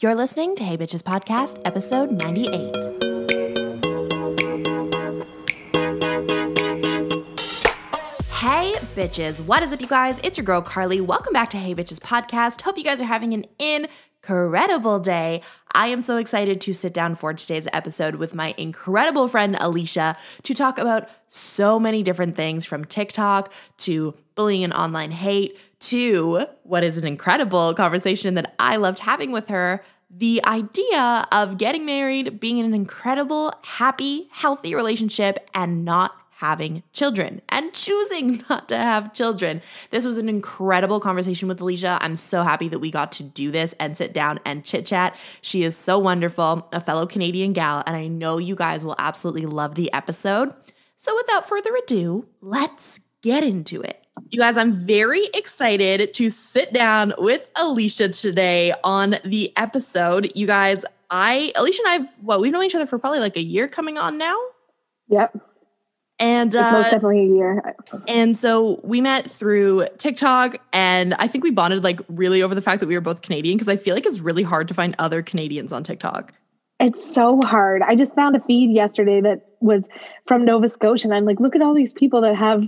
You're listening to Hey Bitches Podcast, episode 98. Hey bitches, what is up, you guys? It's your girl Carly. Welcome back to Hey Bitches Podcast. Hope you guys are having an incredible day. I am so excited to sit down for today's episode with my incredible friend Alicia to talk about so many different things from TikTok to bullying and online hate to what is an incredible conversation that I loved having with her the idea of getting married, being in an incredible, happy, healthy relationship, and not having children and choosing not to have children. This was an incredible conversation with Alicia. I'm so happy that we got to do this and sit down and chit chat. She is so wonderful, a fellow Canadian gal, and I know you guys will absolutely love the episode. So without further ado, let's get into it. You guys, I'm very excited to sit down with Alicia today on the episode. You guys, I, Alicia and I've, what, we've known each other for probably like a year coming on now. Yep. And It's most uh, definitely a year. and so we met through TikTok, and I think we bonded like really over the fact that we were both Canadian because I feel like it's really hard to find other Canadians on TikTok. It's so hard. I just found a feed yesterday that was from Nova Scotia, and I'm like, look at all these people that have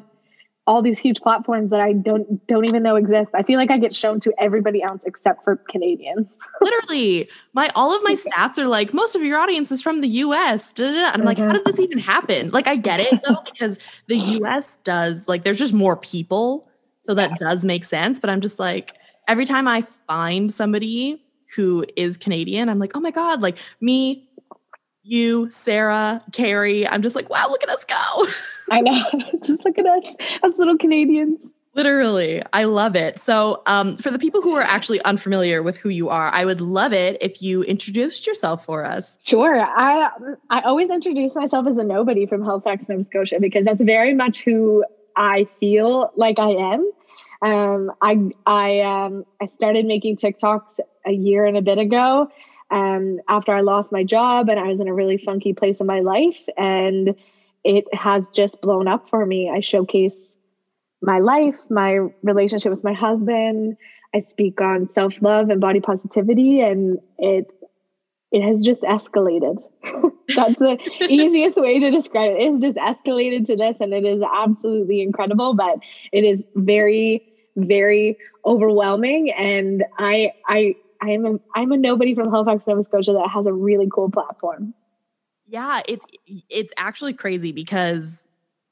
all these huge platforms that I don't don't even know exist. I feel like I get shown to everybody else except for Canadians. Literally, my all of my stats are like most of your audience is from the U.S. da, da, da. I'm like, how did this mm-hmm. even happen? Like, I get it though because the U.S. does like there's just more people, so that does make sense. But I'm just like every time I find somebody who is Canadian, I'm like, oh my god, like me, you, Sarah, Carrie. I'm just like, wow, look at us go. I know. just look at us, us little Canadians. Literally, I love it. So, um, for the people who are actually unfamiliar with who you are, I would love it if you introduced yourself for us. Sure. I I always introduce myself as a nobody from Halifax, Nova Scotia, because that's very much who I feel like I am. Um, I I um, I started making TikToks a year and a bit ago. Um, after I lost my job and I was in a really funky place in my life, and it has just blown up for me. I showcase my life, my relationship with my husband. I speak on self love and body positivity, and it it has just escalated. That's the easiest way to describe it. It's just escalated to this, and it is absolutely incredible. But it is very, very overwhelming, and I, I, I am a, I'm a nobody from Halifax, Nova Scotia that has a really cool platform. Yeah, it's it's actually crazy because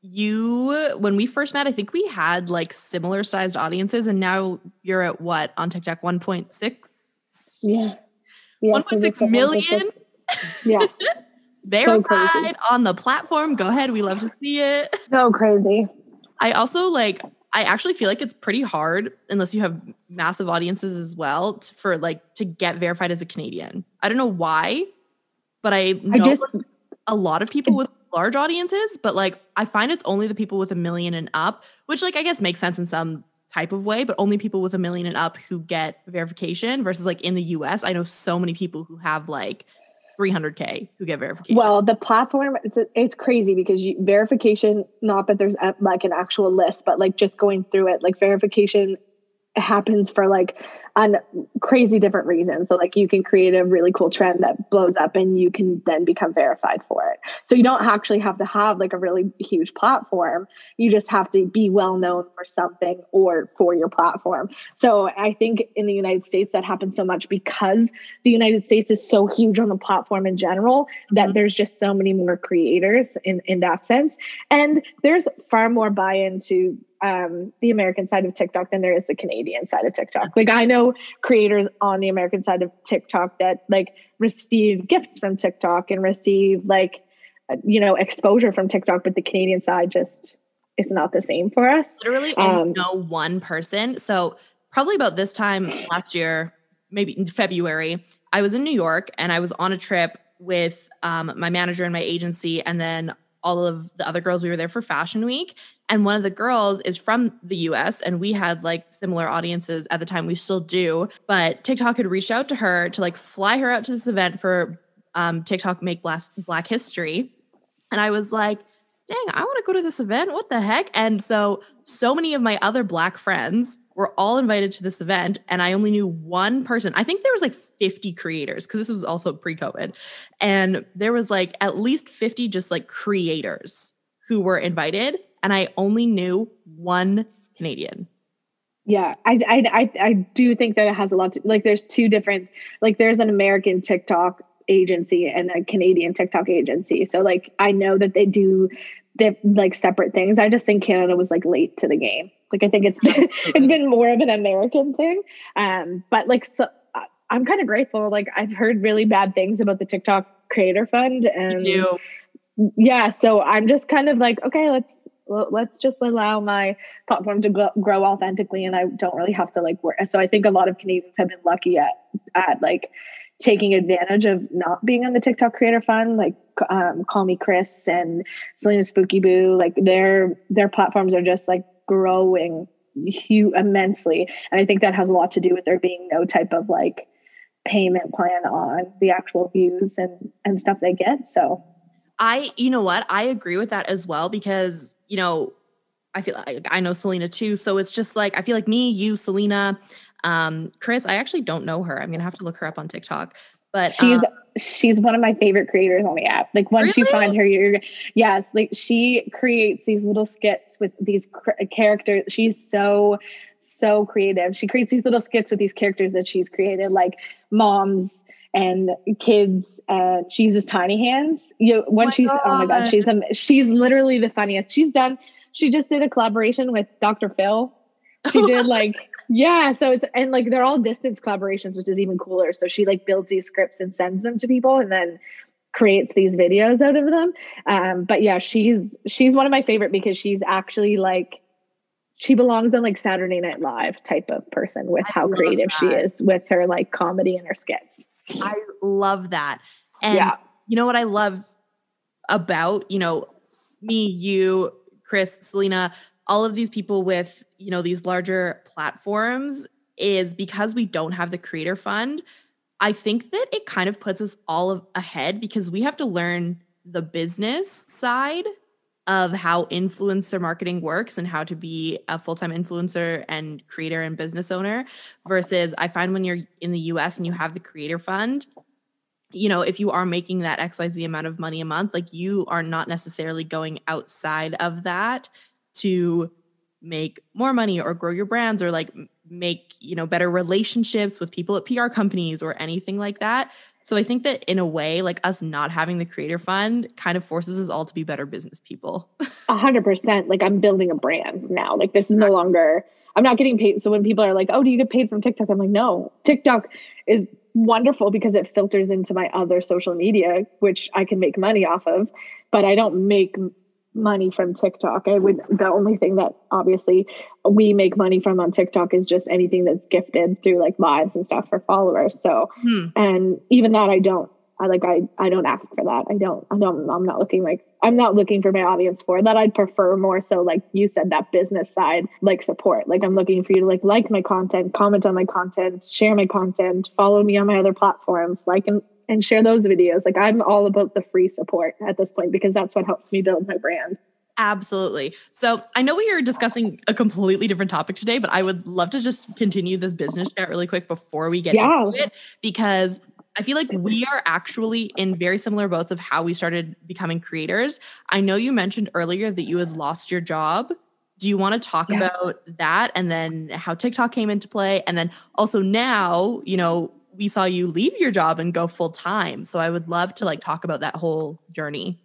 you when we first met, I think we had like similar sized audiences, and now you're at what on TikTok 1.6? Yeah, yeah, so 1.6 it's a- Yeah, So verified on the platform. Go ahead, we love to see it. so crazy. I also like I actually feel like it's pretty hard unless you have massive audiences as well t- for like to get verified as a Canadian. I don't know why, but I know I just a lot of people with large audiences, but like I find it's only the people with a million and up, which like I guess makes sense in some type of way, but only people with a million and up who get verification versus like in the US, I know so many people who have like 300k who get verification. Well, the platform it's it's crazy because you, verification. Not that there's a, like an actual list, but like just going through it, like verification happens for like on crazy different reasons. So like you can create a really cool trend that blows up, and you can then become verified for it. So you don't actually have to have like a really huge platform. You just have to be well known for something or for your platform. So I think in the United States that happens so much because the United States is so huge on the platform in general that Mhm. there's just so many more creators in in that sense, and there's far more buy-in to um, the American side of TikTok than there is the Canadian side of TikTok. Like I know creators on the American side of TikTok that like receive gifts from TikTok and receive like you know exposure from TikTok, but the Canadian side just it's not the same for us. literally Um, know one person. So probably about this time last year, maybe in February, I was in New York and I was on a trip with um, my manager and my agency, and then all of the other girls. We were there for Fashion Week, and one of the girls is from the U.S. and we had like similar audiences at the time. We still do, but TikTok had reached out to her to like fly her out to this event for um, TikTok Make Black History, and I was like dang, I want to go to this event. What the heck? And so, so many of my other Black friends were all invited to this event. And I only knew one person. I think there was like 50 creators because this was also pre COVID. And there was like at least 50 just like creators who were invited. And I only knew one Canadian. Yeah, I, I, I, I do think that it has a lot to like. There's two different like. There's an American TikTok agency and a Canadian TikTok agency. So like I know that they do dip, like separate things. I just think Canada was like late to the game. Like I think it's been it's been more of an American thing. Um, but like so, I'm kind of grateful. Like I've heard really bad things about the TikTok Creator Fund, and yeah, so I'm just kind of like, okay, let's let's just allow my platform to grow authentically, and I don't really have to like work. So I think a lot of Canadians have been lucky at at like taking advantage of not being on the TikTok Creator Fund, like um, Call Me Chris and Selena Spooky Boo, like their their platforms are just like growing huge immensely, and I think that has a lot to do with there being no type of like payment plan on the actual views and and stuff they get. So, I you know what I agree with that as well because you know I feel like I know Selena too, so it's just like I feel like me, you, Selena um, Chris, I actually don't know her. I'm gonna have to look her up on TikTok. But she's um, she's one of my favorite creators on the app. Like once really? you find her, you're yes, like she creates these little skits with these cr- characters. She's so so creative. She creates these little skits with these characters that she's created, like moms and kids and she uses tiny hands. You know, when oh she's god. oh my god she's um, she's literally the funniest. She's done she just did a collaboration with dr phil. She did like yeah so it's and like they're all distance collaborations which is even cooler. So she like builds these scripts and sends them to people and then creates these videos out of them. Um but yeah she's she's one of my favorite because she's actually like she belongs on like saturday night live type of person with I how creative that. she is with her like comedy and her skits i love that and yeah. you know what i love about you know me you chris selena all of these people with you know these larger platforms is because we don't have the creator fund i think that it kind of puts us all of, ahead because we have to learn the business side of how influencer marketing works and how to be a full-time influencer and creator and business owner versus i find when you're in the us and you have the creator fund you know if you are making that xyz amount of money a month like you are not necessarily going outside of that to make more money or grow your brands or like make you know better relationships with people at PR companies or anything like that. So I think that in a way, like us not having the creator fund kind of forces us all to be better business people. A hundred percent. Like I'm building a brand now. Like this is no longer I'm not getting paid. So when people are like, "Oh, do you get paid from TikTok?" I'm like, "No, TikTok is wonderful because it filters into my other social media, which I can make money off of, but I don't make money from TikTok. I would the only thing that obviously we make money from on TikTok is just anything that's gifted through like lives and stuff for followers. So hmm. and even that I don't I like I I don't ask for that. I don't I don't I'm not looking like I'm not looking for my audience for that. I'd prefer more so like you said that business side like support. Like I'm looking for you to like like my content, comment on my content, share my content, follow me on my other platforms, like and and share those videos. Like I'm all about the free support at this point because that's what helps me build my brand. Absolutely. So I know we are discussing a completely different topic today, but I would love to just continue this business chat really quick before we get yeah. into it because I feel like we are actually in very similar boats of how we started becoming creators. I know you mentioned earlier that you had lost your job. Do you want to talk yeah. about that and then how TikTok came into play? And then also now, you know, we saw you leave your job and go full time. So I would love to like talk about that whole journey.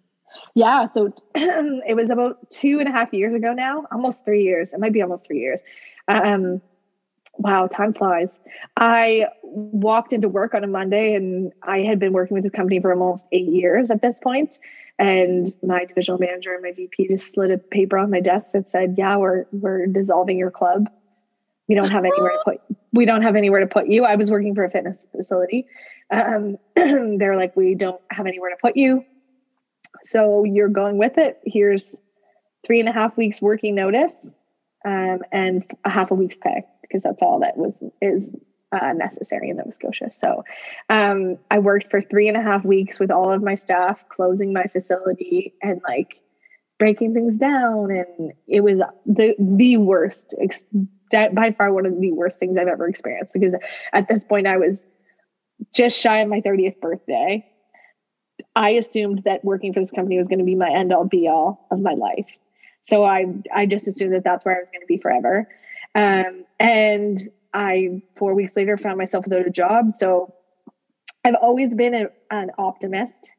Yeah. So it was about two and a half years ago now, almost three years. It might be almost three years. Um, wow, time flies. I walked into work on a Monday and I had been working with this company for almost eight years at this point. And my divisional manager and my VP just slid a paper on my desk that said, Yeah, we're we're dissolving your club. We don't have anywhere to put we don't have anywhere to put you. I was working for a fitness facility. Um, they're like, we don't have anywhere to put you. So you're going with it. Here's three and a half weeks working notice um, and a half a week's pay because that's all that was is uh, necessary in Nova Scotia. So um, I worked for three and a half weeks with all of my staff, closing my facility and like breaking things down and it was the the worst by far one of the worst things I've ever experienced because at this point I was just shy of my 30th birthday. I assumed that working for this company was going to be my end all be all of my life. So I I just assumed that that's where I was going to be forever. Um, and I four weeks later found myself without a job. So I've always been a, an optimist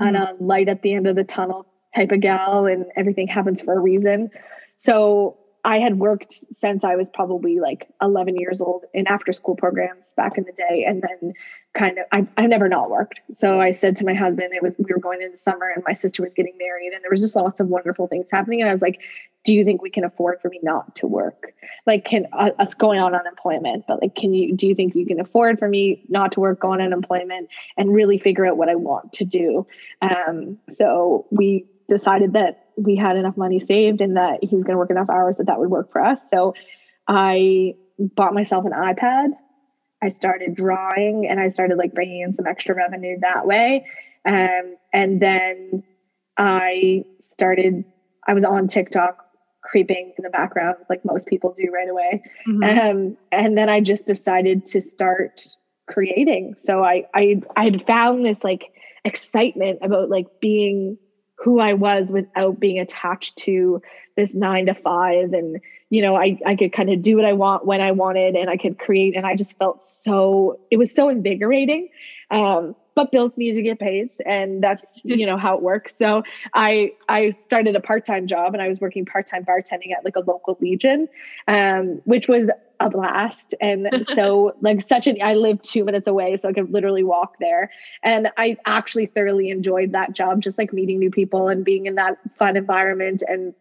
mm-hmm. and a light at the end of the tunnel type of gal, and everything happens for a reason. So I had worked since I was probably like 11 years old in after school programs back in the day. And then kind of, I, I never not worked. So I said to my husband, it was, we were going into summer and my sister was getting married and there was just lots of wonderful things happening. And I was like, do you think we can afford for me not to work? Like, can uh, us going on unemployment, but like, can you, do you think you can afford for me not to work, on unemployment and really figure out what I want to do? Um, so we decided that we had enough money saved and that he was going to work enough hours that that would work for us. So I bought myself an iPad. I started drawing and I started like bringing in some extra revenue that way. Um, and then I started, I was on TikTok creeping in the background like most people do right away. Mm-hmm. Um, and then I just decided to start creating. So I, I, I had found this like excitement about like being who I was without being attached to this nine to five. And, you know, I, I could kind of do what I want when I wanted and I could create. And I just felt so, it was so invigorating. Um, but bills need to get paid and that's you know how it works so i i started a part-time job and i was working part-time bartending at like a local legion um, which was a blast. And so, like, such an I live two minutes away, so I could literally walk there. And I actually thoroughly enjoyed that job, just like meeting new people and being in that fun environment. And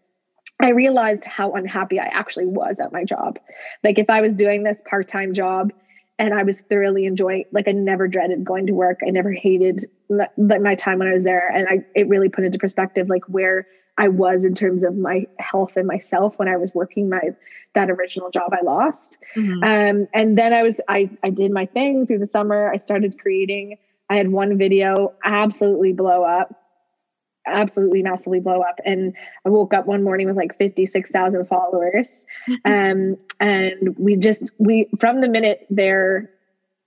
I realized how unhappy I actually was at my job. Like, if I was doing this part time job, and I was thoroughly enjoying like I never dreaded going to work. I never hated my time when I was there and I it really put into perspective like where I was in terms of my health and myself when I was working my that original job I lost. Mm-hmm. Um, and then I was I I did my thing through the summer. I started creating. I had one video absolutely blow up, absolutely massively blow up, and I woke up one morning with like fifty six thousand followers. um, and we just we from the minute there,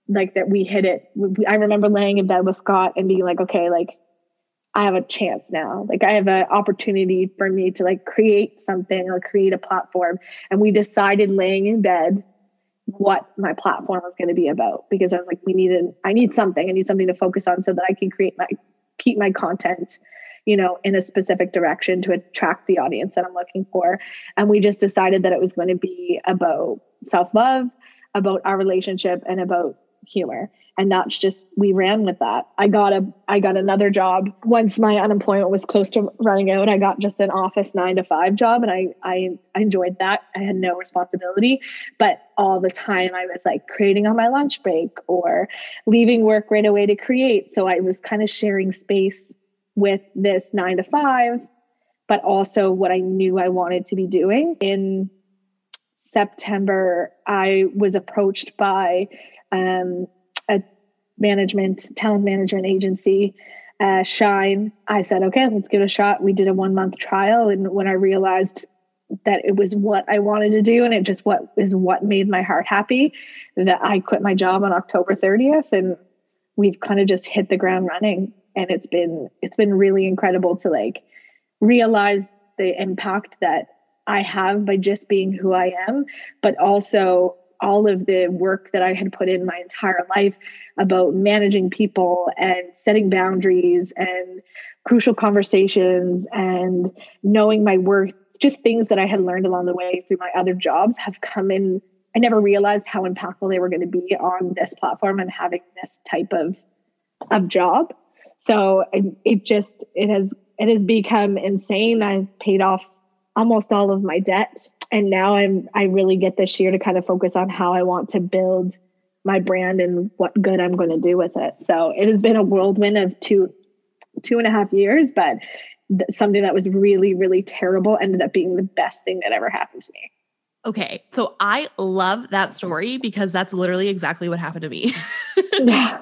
like that we hit it. We, I remember laying in bed with Scott and being like, okay, like I have a chance now. Like I have an opportunity for me to like create something or create a platform. And we decided laying in bed what my platform was going to be about because I was like, we needed, I need something. I need something to focus on so that I can create my, keep my content, you know, in a specific direction to attract the audience that I'm looking for. And we just decided that it was going to be about self love, about our relationship, and about humor. And that's just we ran with that. I got a i got another job. Once my unemployment was close to running out i got just an office nine to five job and i i, I enjoyed that. I had no responsibility. But all the time i was like creating on my lunch break or leaving work right away to create. So i was kind of sharing space with this nine to five but also what i knew i wanted to be doing in september i was approached by um, a management, talent management agency, uh, Shine. I said, okay, let's give it a shot. We did a one month trial. And when I realized that it was what I wanted to do and it just what is what made my heart happy, that I quit my job on October 30th and we've kind of just hit the ground running. And it's been it's been really incredible to like realize the impact that I have by just being who I am, but also all of the work that I had put in my entire life about managing people and setting boundaries and crucial conversations and knowing my worth, just things that I had learned along the way through my other jobs have come in. I never realized how impactful they were going to be on this platform and having this type of of job. So it, just it has it has become insane. I've paid off almost all of my debt. And now i'm i really get this year to kind of focus on how i want to build my brand and what good i'm going to do with it. So it has been a whirlwind of two two and a half years but th- something that was really really terrible ended up being the best thing that ever happened to me. Okay so i love that story because that's literally exactly what happened to me. Yeah.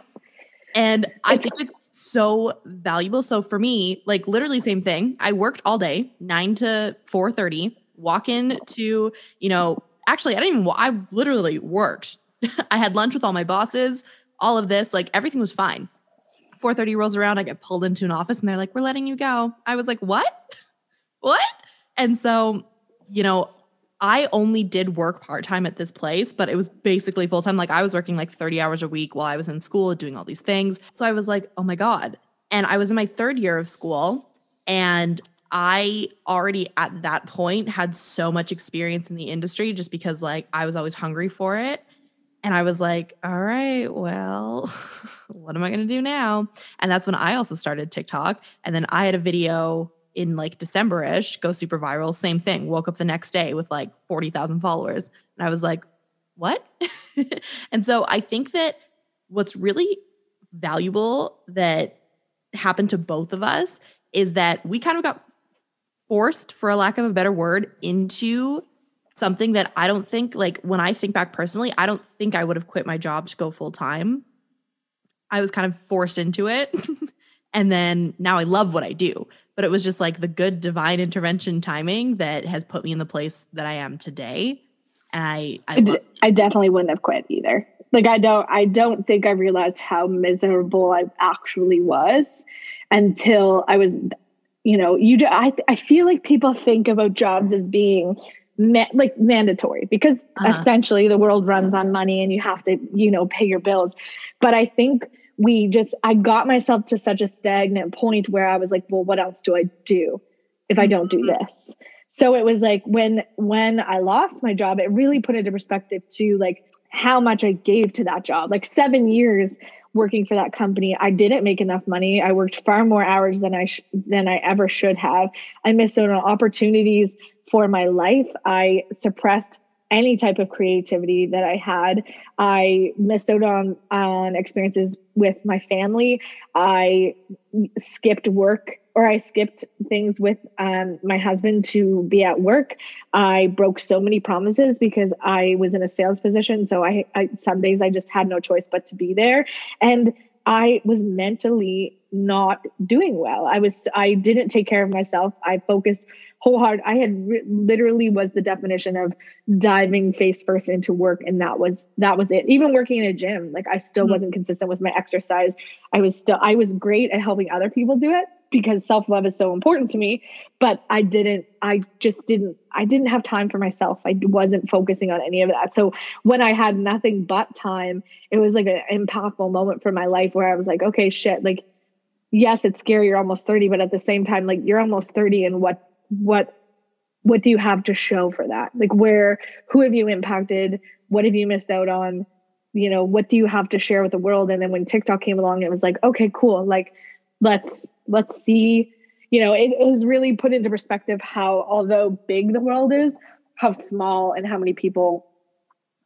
And I think it's so valuable. So for me, like literally same thing. I worked all day, 9 to 4:30, walk in to, you know, actually I didn't even I literally worked. I had lunch with all my bosses, all of this, like everything was fine. 4:30 rolls around, I get pulled into an office and they're like, "We're letting you go." I was like, "What? what?" And so, you know, I only did work part time at this place, but it was basically full time. Like I was working like 30 hours a week while I was in school doing all these things. So I was like, oh my God. And I was in my third year of school and I already at that point had so much experience in the industry just because like I was always hungry for it. And I was like, all right, well, what am I going to do now? And that's when I also started TikTok. And then I had a video in like December-ish go super viral. Same thing. Woke up the next day with like 40,000 followers. And I was like, what? and so I think that what's really valuable that happened to both of us is that we kind of got forced, for a lack of a better word, into something that I don't think, like when I think back personally, I don't think I would have quit my job to go full time. I was kind of forced into it. and then now I love what I do but it was just like the good divine intervention timing that has put me in the place that I am today. And I, I, definitely wouldn't have quit either. Like I don't, I don't think I realized how miserable I actually was until I was, you know, you. I, I feel like people think about jobs as being Ma- like mandatory because uh-huh. essentially the world runs on money and you have to you know pay your bills but i think we just i got myself to such a stagnant point where i was like well what else do i do if i don't do mm-hmm. this? So it was like when when i lost my job it really put into perspective to like how much i gave to that job. Like seven years working for that company i didn't make enough money. I worked far more hours than i sh- than i ever should have. I missed out on opportunities for my life. I suppressed any type of creativity that I had. I missed out on on experiences with my family. I skipped work or I skipped things with um, my husband to be at work. I broke so many promises because I was in a sales position. So I, I some days I just had no choice but to be there. And I was mentally not doing well. I was I didn't take care of myself. I focused wholehearted. I had re- literally was the definition of diving face first into work, and that was that was it. Even working in a gym, like I still mm-hmm. wasn't consistent with my exercise. I was still I was great at helping other people do it because self love is so important to me. But I didn't. I just didn't. I didn't have time for myself. I wasn't focusing on any of that. So when I had nothing but time, it was like an impactful moment for my life where I was like, okay, shit, like yes, it's scary. You're almost 30, but at the same time, like you're almost 30 and what what what do you have to show for that like where who have you impacted what have you missed out on you know what do you have to share with the world and then when tiktok came along it was like okay cool like let's let's see you know it has really put into perspective how although big the world is how small and how many people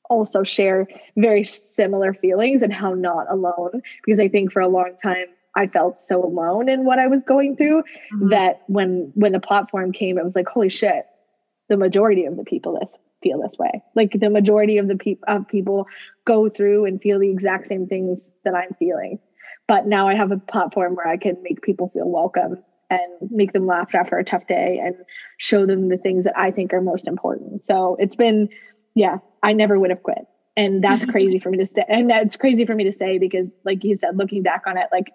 also share very similar feelings and how not alone because i think for a long time I felt so alone in what I was going through mm-hmm. that when when the platform came, it was like, holy shit, the majority of the people this feel this way. Like the majority of the people of people go through and feel the exact same things that I'm feeling. But now I have a platform where I can make people feel welcome and make them laugh after a tough day and show them the things that I think are most important. So it's been, yeah, I never would have quit. And that's crazy for me to say. And that's crazy for me to say because, like you said, looking back on it, like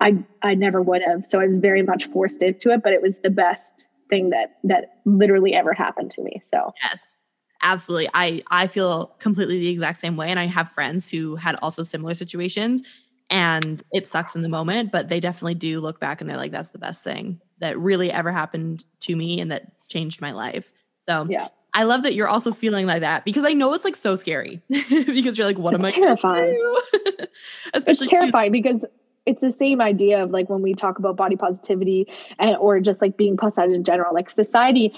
I I never would have. So I was very much forced into it, but it was the best thing that that literally ever happened to me. So yes. Absolutely. I I feel completely the exact same way and I have friends who had also similar situations and it sucks in the moment, but they definitely do look back and they're like that's the best thing that really ever happened to me and that changed my life. So Yeah. I love that you're also feeling like that because I know it's like so scary because you're like, what it's am I terrifying? Especially it's terrifying because it's the same idea of like when we talk about body positivity and or just like being plus size in general like society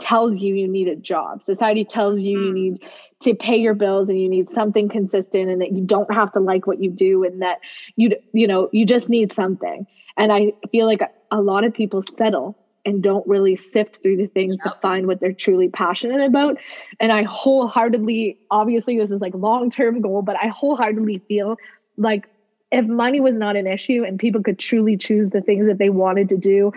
tells you you need a job society tells you you mm. need to pay your bills and you need something consistent and that you don't have to like what you do and that you you know you just need something and i feel like a lot of people settle and don't really sift through the things yep. to find what they're truly passionate about and i wholeheartedly obviously this is like long term goal but i wholeheartedly feel like if money was not an issue and people could truly choose the things that they wanted to do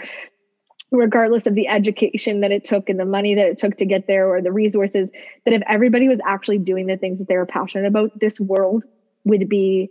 regardless of the education that it took and the money that it took to get there or the resources that if everybody was actually doing the things that they were passionate about this world would be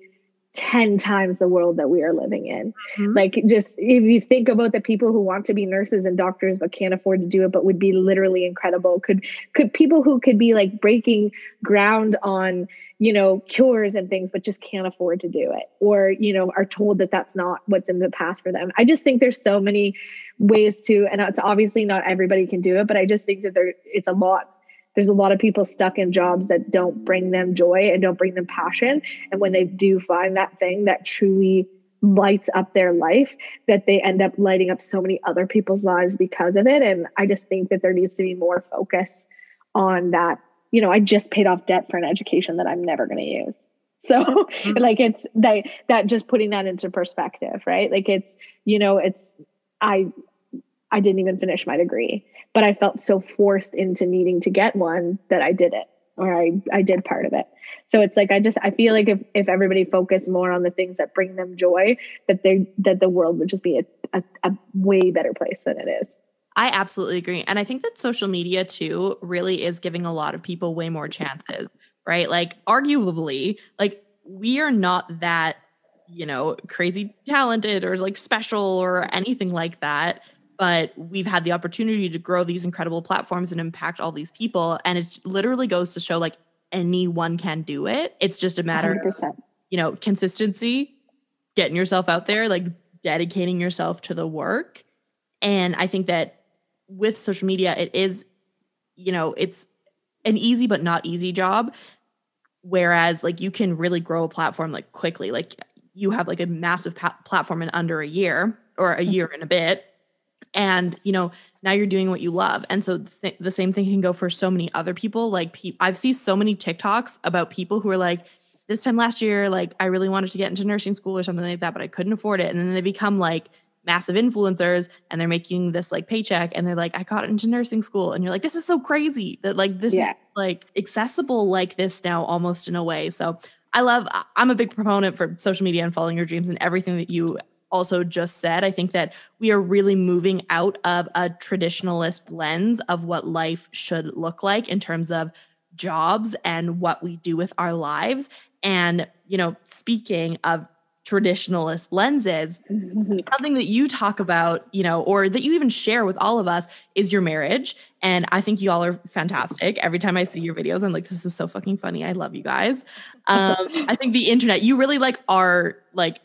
10 times the world that we are living in. Mm-hmm. Like, just if you think about the people who want to be nurses and doctors but can't afford to do it, but would be literally incredible, could could people who could be like breaking ground on, you know, cures and things, but just can't afford to do it, or, you know, are told that that's not what's in the path for them. I just think there's so many ways to, and it's obviously not everybody can do it, but I just think that there, it's a lot there's a lot of people stuck in jobs that don't bring them joy and don't bring them passion. And when they do find that thing that truly lights up their life that they end up lighting up so many other people's lives because of it. And i just think that there needs to be more focus on that. You know i just paid off debt for an education that i'm never going to use. So mm-hmm. like it's that that just putting that into perspective right? Like it's you know it's i i didn't even finish my degree but I felt so forced into needing to get one that I did it or I, I did part of it. So it's like I just I feel like if, if everybody focused more on the things that bring them joy, that they that the world would just be a, a, a way better place than it is. I absolutely agree. And I think that social media too really is giving a lot of people way more chances, right? Like arguably, like we are not that, you know, crazy talented or like special or anything like that but we've had the opportunity to grow these incredible platforms and impact all these people. And it literally goes to show like anyone can do it. It's just a matter 100%. of you know consistency getting yourself out there like dedicating yourself to the work. And i think that with social media it is you know it's an easy but not easy job. Whereas like you can really grow a platform like quickly. Like you have like a massive pa- platform in under a year or a mm-hmm. year and a bit and you know now you're doing what you love. And so th- the same thing can go for so many other people. Like pe- i've seen so many tiktoks about people who are like this time last year like i really wanted to get into nursing school or something like that but i couldn't afford it. And then they become like massive influencers and they're making this like paycheck and they're like i got into nursing school. And you're like this is so crazy that like this yeah. is like accessible like this now almost in a way. So i love i'm a big proponent for social media and following your dreams and everything that you also just said. I think that we are really moving out of a traditionalist lens of what life should look like in terms of jobs and what we do with our lives. And, you know, speaking of traditionalist lenses, something that you talk about, you know, or that you even share with all of us is your marriage. And I think you all are fantastic. Every time I see your videos, I'm like, this is so fucking funny. I love you guys. Um, I think the internet, you really like are like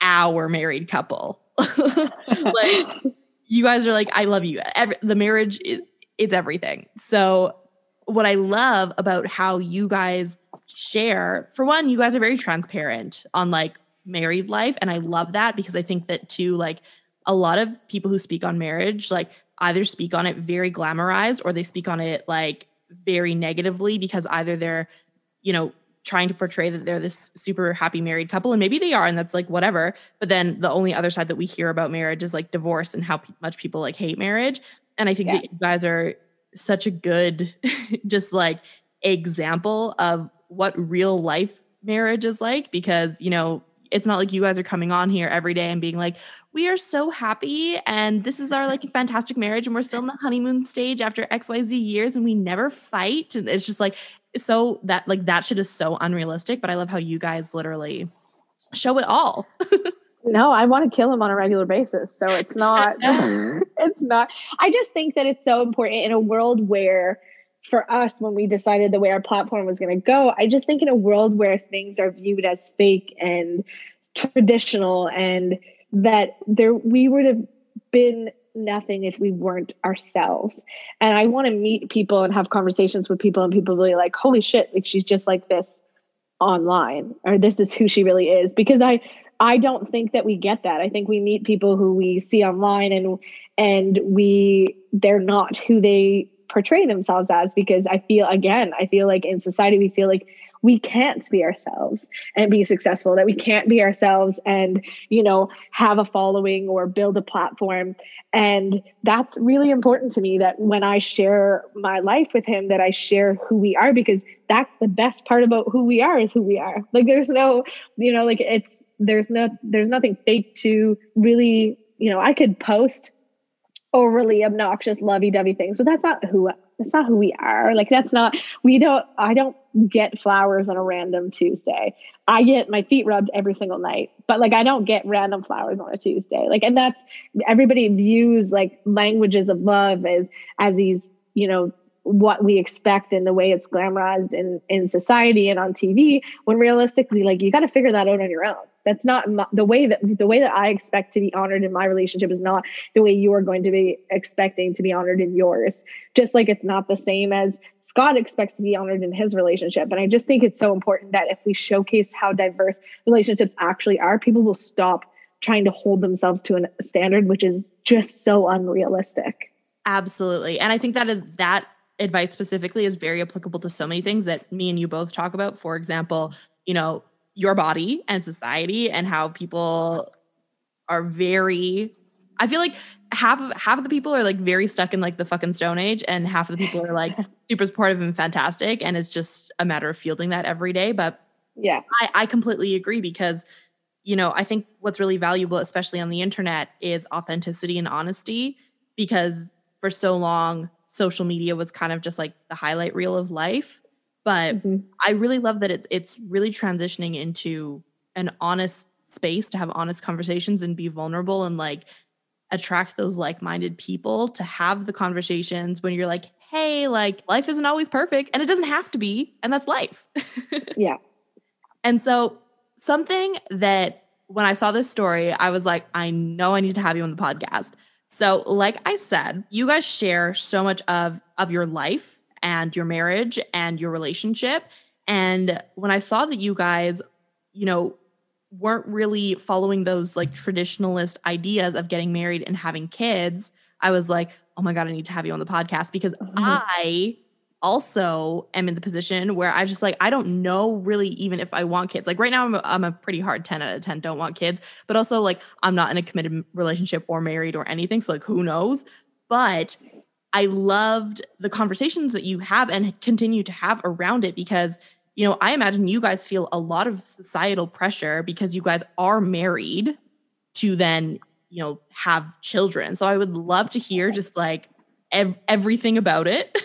our married couple. like you guys are like, I love you. Every, the marriage is it's everything. So what I love about how you guys share, for one, you guys are very transparent on like married life. And I love that because I think that too, like a lot of people who speak on marriage, like either speak on it very glamorized or they speak on it like very negatively because either they're, you know, trying to portray that they're this super happy married couple and maybe they are and that's like whatever but then the only other side that we hear about marriage is like divorce and how p- much people like hate marriage and i think yeah. that you guys are such a good just like example of what real life marriage is like because you know it's not like you guys are coming on here every day and being like we are so happy and this is our like fantastic marriage and we're still in the honeymoon stage after xyz years and we never fight and it's just like so that like that shit is so unrealistic, but I love how you guys literally show it all. no, I want to kill him on a regular basis. So it's not it's not I just think that it's so important in a world where for us when we decided the way our platform was going to go, I just think in a world where things are viewed as fake and traditional and that there we would have been nothing if we weren't ourselves. And I want to meet people and have conversations with people and people be like, holy shit, like she's just like this online or this is who she really is. Because I I don't think that we get that. I think we meet people who we see online and and we they're not who they portray themselves as because I feel again, I feel like in society we feel like we can't be ourselves and be successful that we can't be ourselves and you know have a following or build a platform. And that's really important to me that when i share my life with him that i share who we are because that's the best part about who we are is who we are. Like there's no you know like it's there's no there's nothing fake to really you know i could post overly obnoxious lovey-dovey things but that's not who that's not who we are. Like that's not we don't i don't get flowers on a random tuesday. I get my feet rubbed every single night but like i don't get random flowers on a tuesday. Like and that's everybody views like languages of love as as these you know what we expect and the way it's glamorized in in society and on TV when realistically like you got to figure that out on your own that's not my, the way that the way that I expect to be honored in my relationship is not the way you are going to be expecting to be honored in yours just like it's not the same as Scott expects to be honored in his relationship and I just think it's so important that if we showcase how diverse relationships actually are people will stop trying to hold themselves to a standard which is just so unrealistic Absolutely. And I think that is that advice specifically is very applicable to so many things that me and you both talk about. For example, you know, your body and society and how people are very I feel like half of half of the people are like very stuck in like the fucking stone age and half of the people are like super supportive and fantastic and it's just a matter of fielding that every day but yeah I, I completely agree because you know i think what's really valuable especially on the internet is authenticity and honesty because for so long social media was kind of just like the highlight reel of life. But mm-hmm. I really love that it, it's really transitioning into an honest space to have honest conversations and be vulnerable and like attract those like-minded people to have the conversations when you're like hey like life isn't always perfect and it doesn't have to be and that's life. Yeah. And so something that when i saw this story i was like i know i need to have you on the podcast. So, like I said, you guys share so much of of your life and your marriage and your relationship. And when I saw that you guys, you know, weren't really following those like traditionalist ideas of getting married and having kids, I was like, "Oh my god, I need to have you on the podcast because mm-hmm. I also am in the position where I just like I don't know really even if I want kids. Like right now I'm a, I'm a pretty hard 10 out of 10 don't want kids, but also like I'm not in a committed relationship or married or anything, so like who knows? But I loved the conversations that you have and continue to have around it because you know, I imagine you guys feel a lot of societal pressure because you guys are married to then, you know, have children. So I would love to hear just like ev- everything about it.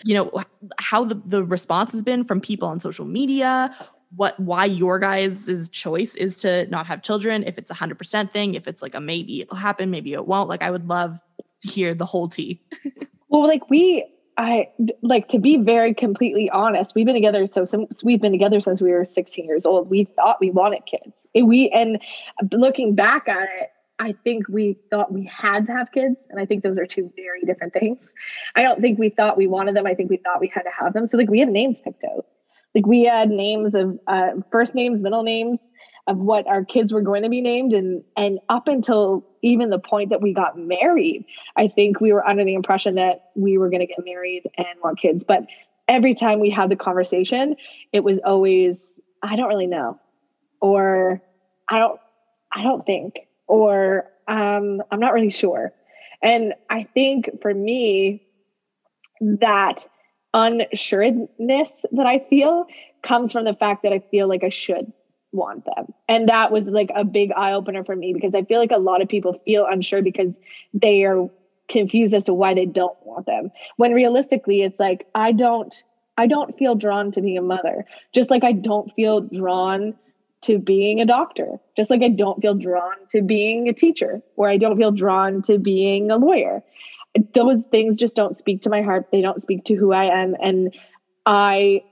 you know, how the, the response has been from people on social media, what why your guys' choice is to not have children, if it's a hundred percent thing, if it's like a maybe it'll happen, maybe it won't. Like I would love hear the whole tea. well, like we I like to be very completely honest. We've been together so since we've been together since we were 16 years old. We thought we wanted kids. And We and looking back at it, I think we thought we had to have kids. And I think those are two very different things. I don't think we thought we wanted them. I think we thought we had to have them. So, like, we had names picked out. Like, we had names of uh, first names, middle names of what our kids were going to be named. And, and up until even the point that we got married, I think we were under the impression that we were going to get married and want kids. But every time we had the conversation, it was always, I don't really know. Or I don't, I don't think or um, I'm not really sure. And I think for me, that unsureness that I feel comes from the fact that I feel like I should want them. And that was like a big eye opener for me because I feel like a lot of people feel unsure because they are confused as to why they don't want them. When realistically it's like I don't I don't feel drawn to being a mother. Just like I don't feel drawn to being a doctor, just like I don't feel drawn to being a teacher or I don't feel drawn to being a lawyer. Those things just don't speak to my heart. They don't speak to who I am. And I,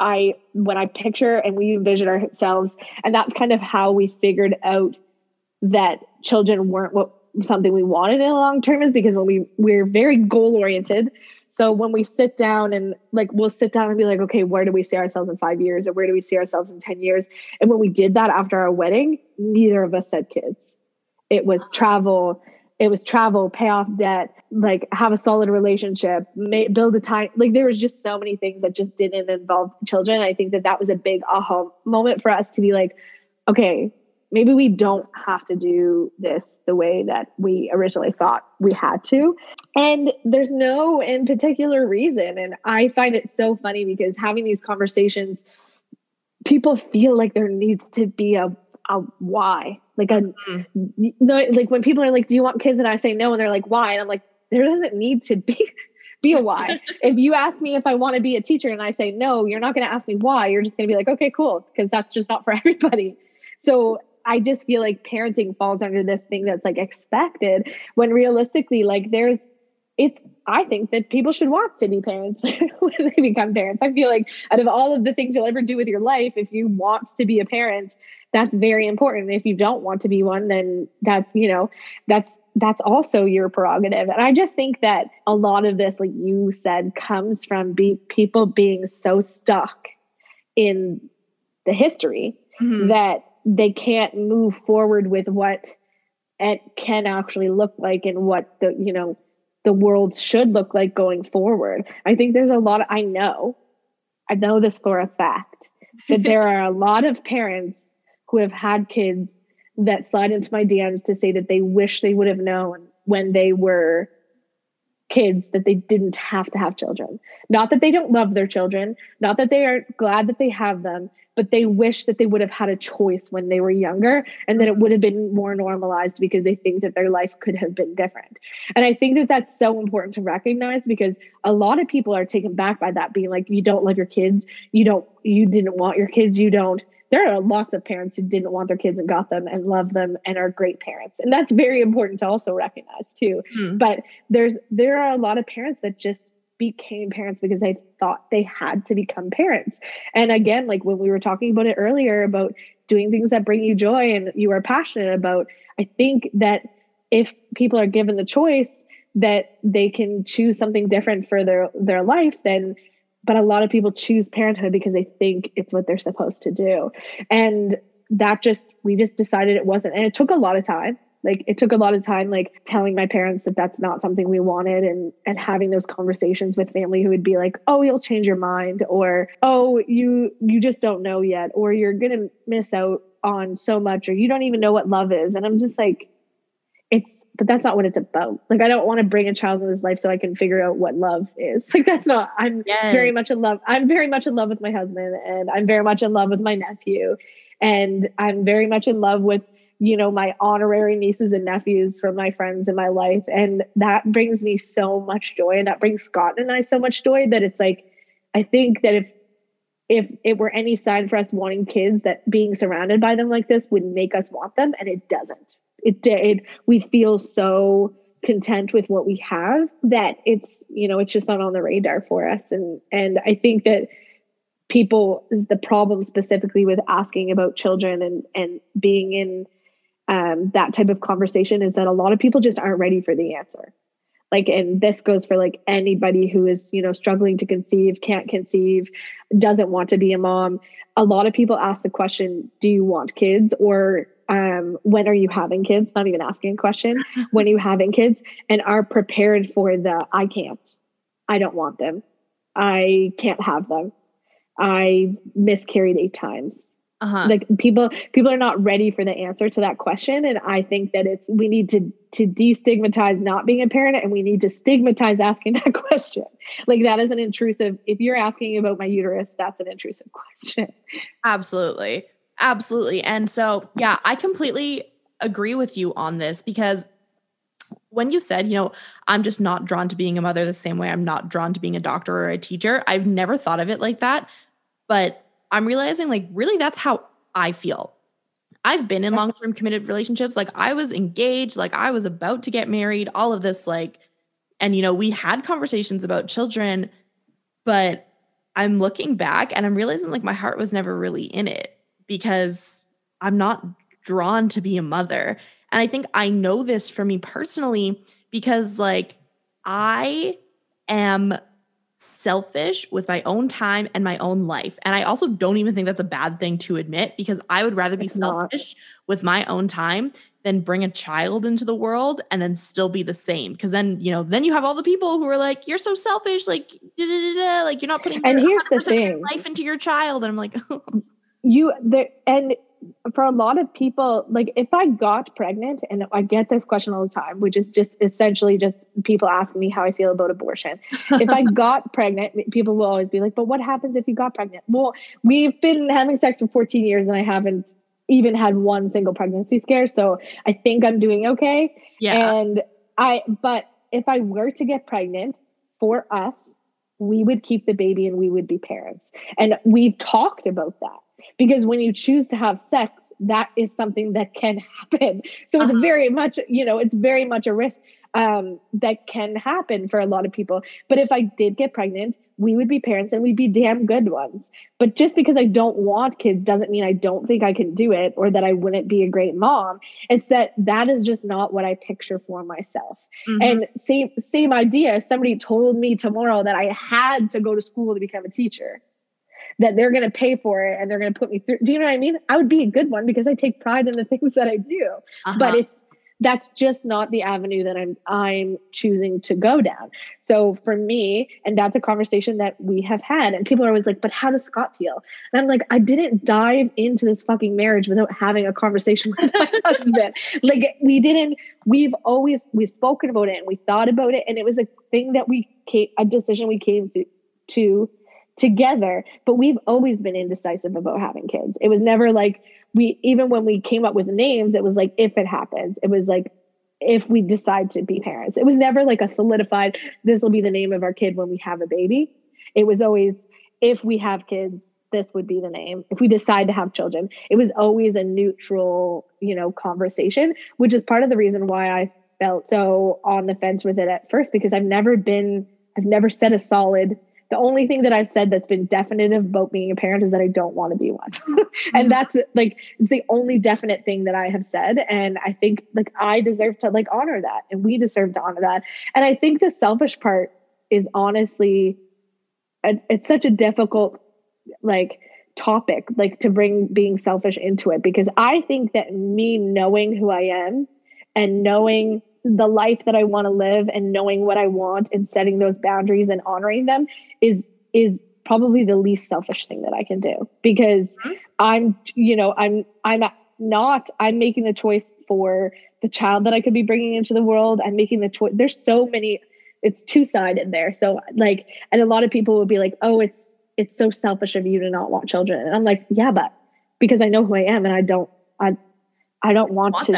I, when I picture and we envision ourselves, and that's kind of how we figured out that children weren't what something we wanted in the long term is because when we we're very goal oriented so when we sit down and like we'll sit down and be like, okay, where do we see ourselves in five years or where do we see ourselves in 10 years? And when we did that after our wedding, neither of us said kids. It was travel, it was travel, pay off debt, like have a solid relationship, may, build a time. Like there was just so many things that just didn't involve children. I think that that was a big aha moment for us to be like, okay, maybe we don't have to do this the way that we originally thought we had to. And there's no in particular reason. And I find it so funny because having these conversations, people feel like there needs to be a a why. Like a mm-hmm. like when people are like, "Do you want kids?" and I say no, and they're like, "Why?" and I'm like, there doesn't need to be be a why. if you ask me if I want to be a teacher and I say no, you're not going to ask me why. You're just going to be like, okay, cool, because that's just not for everybody. So I just feel like parenting falls under this thing that's like expected when realistically, like there's, it's, I think that people should want to be parents when they become parents. I feel like out of all of the things you'll ever do with your life, if you want to be a parent, that's very important. If you don't want to be one, then that's, you know, that's that's also your prerogative. And I just think that a lot of this, like you said, comes from be, people being so stuck in the history mm-hmm. that they can't move forward with what it can actually look like and what the, you know, the world should look like going forward. I think there's a lot of, I know, I know this for a fact, that there are a lot of parents who have had kids that slide into my DMs to say that they wish they would have known when they were kids that they didn't have to have children. Not that they don't love their children, not that they are glad that they have them, but they wish that they would have had a choice when they were younger and that it would have been more normalized because they think that their life could have been different. And I think that that's so important to recognize because a lot of people are taken back by that being like you don't love your kids, you don't you didn't want your kids, you don't. There are lots of parents who didn't want their kids and got them and love them and are great parents. And that's very important to also recognize too. Mm. but there's there are a lot of parents that just became parents because they thought they had to become parents. And again like when we were talking about it earlier about doing things that bring you joy and you are passionate about i think that if people are given the choice that they can choose something different for their their life then but a lot of people choose parenthood because they think it's what they're supposed to do. And that just we just decided it wasn't and it took a lot of time like it took a lot of time like telling my parents that that's not something we wanted and and having those conversations with family who would be like oh you'll change your mind or oh you you just don't know yet or you're going to miss out on so much or you don't even know what love is and i'm just like it's but that's not what it's about. Like, I don't want to bring a child into this life so I can figure out what love is. Like, that's not, I'm yes. very much in love. I'm very much in love with my husband and I'm very much in love with my nephew. And I'm very much in love with, you know, my honorary nieces and nephews from my friends in my life. And that brings me so much joy. And that brings Scott and I so much joy that it's like, I think that if, if it were any sign for us wanting kids, that being surrounded by them like this would make us want them, and it doesn't it did we feel so content with what we have that it's you know it's just not on the radar for us and and i think that people is the problem specifically with asking about children and and being in um, that type of conversation is that a lot of people just aren't ready for the answer like and this goes for like anybody who is you know struggling to conceive can't conceive doesn't want to be a mom a lot of people ask the question do you want kids or um, when are you having kids? Not even asking a question. when are you having kids? And are prepared for the I can't. I don't want them. I can't have them. I miscarried eight times. Uh-huh. Like people, people are not ready for the answer to that question, and I think that it's we need to to destigmatize not being a parent, and we need to stigmatize asking that question. Like that is an intrusive. If you're asking about my uterus, that's an intrusive question. Absolutely. Absolutely. And so, yeah, I completely agree with you on this because when you said, you know, I'm just not drawn to being a mother the same way I'm not drawn to being a doctor or a teacher, I've never thought of it like that. But I'm realizing, like, really, that's how I feel. I've been in long term committed relationships. Like, I was engaged, like, I was about to get married, all of this, like, and, you know, we had conversations about children, but I'm looking back and I'm realizing, like, my heart was never really in it because I'm not drawn to be a mother. And I think I know this for me personally because, like, I am selfish with my own time and my own life. And I also don't even think that's a bad thing to admit because I would rather be it's selfish not. with my own time than bring a child into the world and then still be the same. Cause then, you know, then you have all the people who are like, you're so selfish, like, like you're not putting and here's the thing life into your child. And I'm like, you there and for a lot of people like if i got pregnant and i get this question all the time which is just essentially just people asking me how i feel about abortion if i got pregnant people will always be like but what happens if you got pregnant well we've been having sex for 14 years and i haven't even had one single pregnancy scare. So I think I'm doing okay. Yeah. And I, but if I were to get pregnant for us, we would keep the baby and we would be parents. And we've talked about that because when you choose to have sex, that is something that can happen. So it's Uh-huh. very much, you know, it's very much a risk um, that can happen for a lot of people. But if I did get pregnant, we would be parents and we'd be damn good ones. But just because I don't want kids doesn't mean I don't think I can do it or that I wouldn't be a great mom. It's that that is just not what I picture for myself. Mhm. And same same idea. If somebody told me tomorrow that I had to go to school to become a teacher, that they're going to pay for it and they're going to put me through. Do you know what I mean? I would be a good one because I take pride in the things that I do. Uh-huh. But it's that's just not the avenue that I'm I'm choosing to go down. So for me, and that's a conversation that we have had, and people are always like, "But how does Scott feel?" And I'm like, I didn't dive into this fucking marriage without having a conversation with my husband. Like we didn't. We've always we've spoken about it and we thought about it, and it was a thing that we came a decision we came to, to together. But we've always been indecisive about having kids. It was never like we even when we came up with names, it was like if it happens. It was like if we decide to be parents. It was never like a solidified, this will be the name of our kid when we have a baby. It was always, if we have kids, this would be the name. If we decide to have children, it was always a neutral, you know, conversation, which is part of the reason why I felt so on the fence with it at first, because I've never been, I've never set a solid. The only thing that I've said that's been definitive about being a parent is that I don't want to be one. and mm. that's like it's the only definite thing that I have said. And I think like I deserve to like honor that and we deserve to honor that. And I think the selfish part is honestly it- it's such a difficult like topic like to bring being selfish into it because I think that me knowing who I am and knowing the life that I want to live and knowing what I want and setting those boundaries and honoring them is is probably the least selfish thing that I can do because Mhm. I'm you know I'm I'm not I'm making the choice for the child that I could be bringing into the world. I'm making the choice there's so many it's two-sided there. So like and a lot of people would be like oh it's it's so selfish of you to not want children. And I'm like yeah but because I know who I am and I don't I I don't want, Want to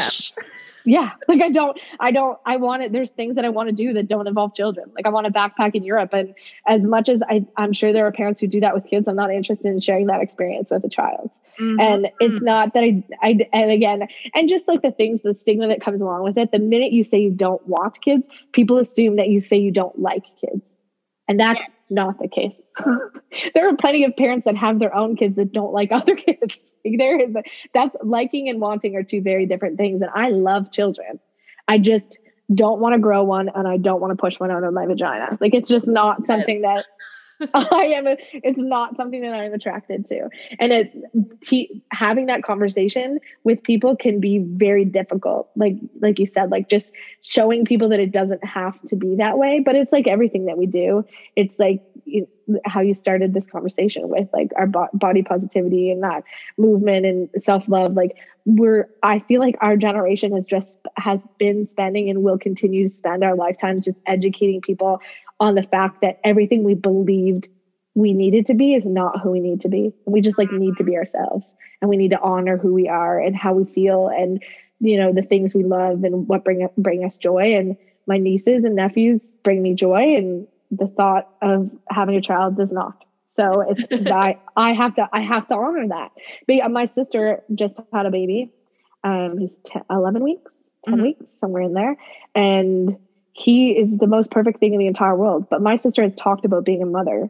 yeah like i don't i don't i want it there's things that i want to do that don't involve children. Like i want to backpack in europe and as much as i i'm sure there are parents who do that with kids i'm not interested in sharing that experience with a child. Mhm. and it's not that I, I and again and just like the things the stigma that comes along with it the minute you say you don't want kids people assume that you say you don't like kids and that's not the case. There are plenty of parents that have their own kids that don't like other kids. Like, there is a, that's liking and wanting are two very different things and i love children. I just don't want to grow one and i don't want to push one out of my vagina. Like it's just not something that I am. A, it's not something that I'm attracted to, and it having that conversation with people can be very difficult. Like like you said, like just showing people that it doesn't have to be that way. But it's like everything that we do. It's like you, how you started this conversation with like our bo- body positivity and that movement and self love. Like we're, I feel like our generation has just has been spending and will continue to spend our lifetimes just educating people on the fact that everything we believed we needed to be is not who we need to be. We just like need to be mm-hmm. ourselves and we need to honor who we are and how we feel and you know the things we love and what bring bring us joy and my nieces and nephews bring me joy and the thought of having a child does not. So it's I I have to I have to honor that. But my sister just had a baby. Um he's 10, 11 weeks, 10 Mhm. weeks somewhere in there and he is the most perfect thing in the entire world. But my sister has talked about being a mother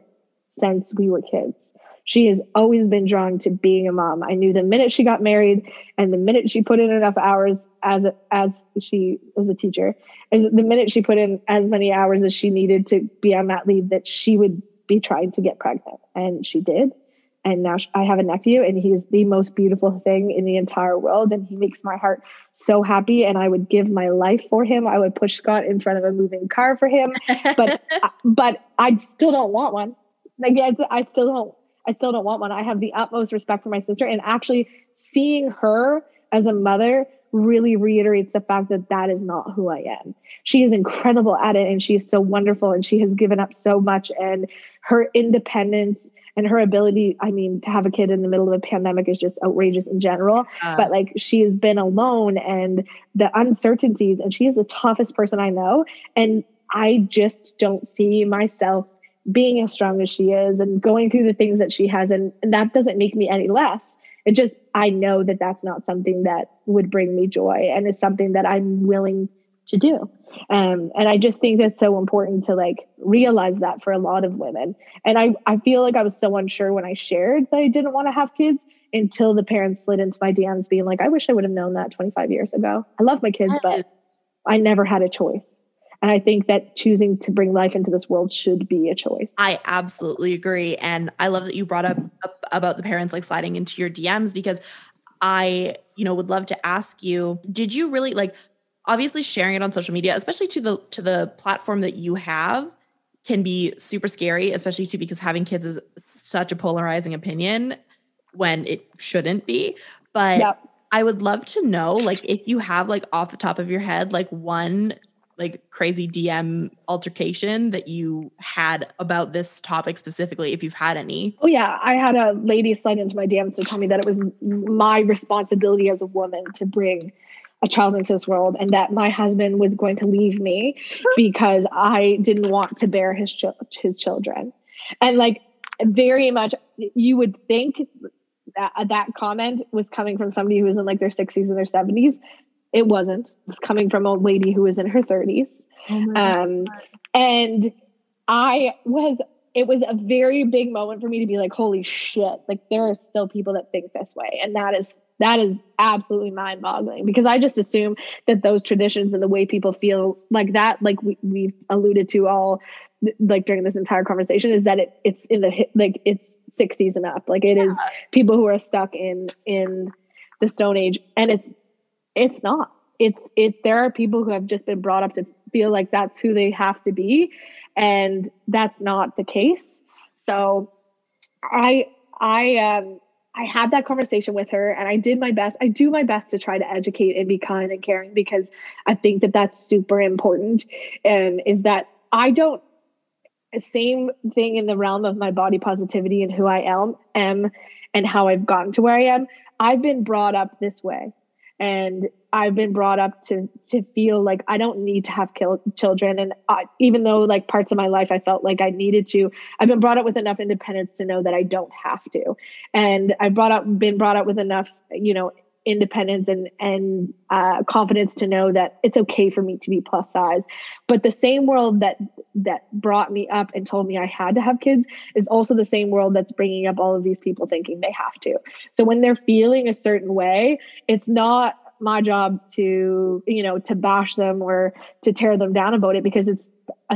since we were kids. She has always been drawn to being a mom. I knew the minute she got married and the minute she put in enough hours as a, as she as a teacher, as the minute she put in as many hours as she needed to be on that leave, that she would be trying to get pregnant, and she did. And now I have a nephew, and he is the most beautiful thing in the entire world, and he makes my heart so happy. And I would give my life for him. I would push Scott in front of a moving car for him but uh, but I still don't want one. Like I still don't I still don't want one. I have the utmost respect for my sister, and actually seeing her as a mother really reiterates the fact that that is not who I am. She is incredible at it, and she is so wonderful, and she has given up so much, and her independence and her ability i mean to have a kid in the middle of a pandemic is just outrageous in general uh, but like she has been alone and the uncertainties and she is the toughest person i know and i just don't see myself being as strong as she is and going through the things that she has and, and that doesn't make me any less. It just i know that that's not something that would bring me joy and is something that i'm willing to do. Um, and i just think that's so important to like realize that for a lot of women. And i i feel like i was so unsure when i shared that i didn't want to have kids until the parents slid into my dms being like i wish i would have known that 25 years ago. I love my kids but i never had a choice and I think that choosing to bring life into this world should be a choice. I absolutely agree. And I love that you brought up, up about the parents like sliding into your DMs because I, you know, would love to ask you, did you really like obviously sharing it on social media, especially to the to the platform that you have, can be super scary, especially too because having kids is such a polarizing opinion when it shouldn't be. But yep. I would love to know, like, if you have like off the top of your head, like one like crazy DM altercation that you had about this topic specifically, if you've had any? Oh, yeah. I had a lady slide into my DMs to tell me that it was my responsibility as a woman to bring a child into this world and that my husband was going to leave me because I didn't want to bear his, ch- his children. And like, very much, you would think that that comment was coming from somebody who was in like their 60s and their 70s it wasn't. It was coming from a lady who was in her 30s. Oh um, and I was, it was a very big moment for me to be like, holy shit, like there are still people that think this way. And that is, that is absolutely mind boggling because I just assume that those traditions and the way people feel like that, like we, we've alluded to all like during this entire conversation is that it, it's in the, like it's 60s and up. Like it yeah. is people who are stuck in, in the stone age and it's it's not. It's it there are people who have just been brought up to feel like that's who they have to be and that's not the case. So I I um I had that conversation with her and I did my best. I do my best to try to educate and be kind and caring because I think that that's super important. And is that I don't, same thing in the realm of my body positivity and who I am, am and how I've gotten to where I am. I've been brought up this way and I've been brought up to to feel like I don't need to have kill, children, and I, even though like parts of my life I felt like I needed to, I've been brought up with enough independence to know that I don't have to, and I've brought up been brought up with enough you know independence and and uh, confidence to know that it's okay for me to be plus size. But the same world that that brought me up and told me i had to have kids is also the same world that's bringing up all of these people thinking they have to. So when they're feeling a certain way it's not my job to you know to bash them or to tear them down about it because it's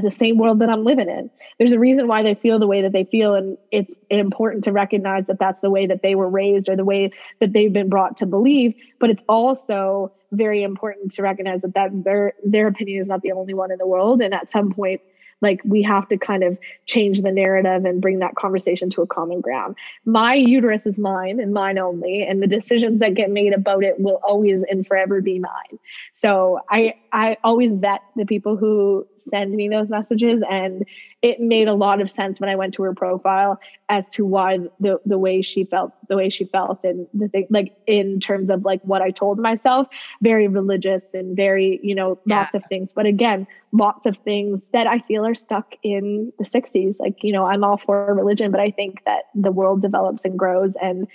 the same world that I'm living in. There's a reason why they feel the way that they feel, and it's important to recognize that that's the way that they were raised or the way that they've been brought to believe. But it's also very important to recognize that that their their opinion is not the only one in the world, and at some point like we have to kind of change the narrative and bring that conversation to a common ground my uterus is mine and mine only and the decisions that get made about it will always and forever be mine so i i always vet the people who send me those messages and it made a lot of sense when I went to her profile as to why the the way she felt the way she felt and the thing like in terms of like what I told myself very religious and very you know lots yeah. of things but again lots of things that I feel are stuck in the 60s like you know I'm all for religion but I think that the world develops and grows and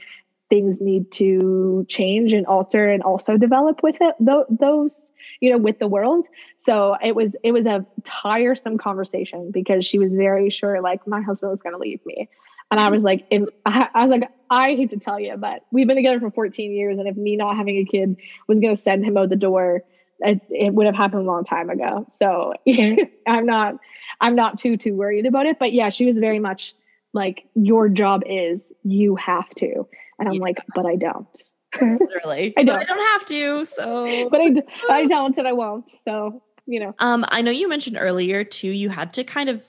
things need to change and alter and also develop with it those you know with the world. So it was it was a tiresome conversation because she was very sure like my husband was going to leave me. And i was like in, I, I was like i hate to tell you but we've been together for 14 years and if me not having a kid was going to send him out the door it, it, would have happened a long time ago. So mm-hmm. i'm not i'm not too too worried about it. But yeah she was very much like your job is you have to and I'm yeah. like, but I don't. Literally. I don't. But I don't have to. So But I I don't and I won't. So, you know. Um, I know you mentioned earlier too, you had to kind of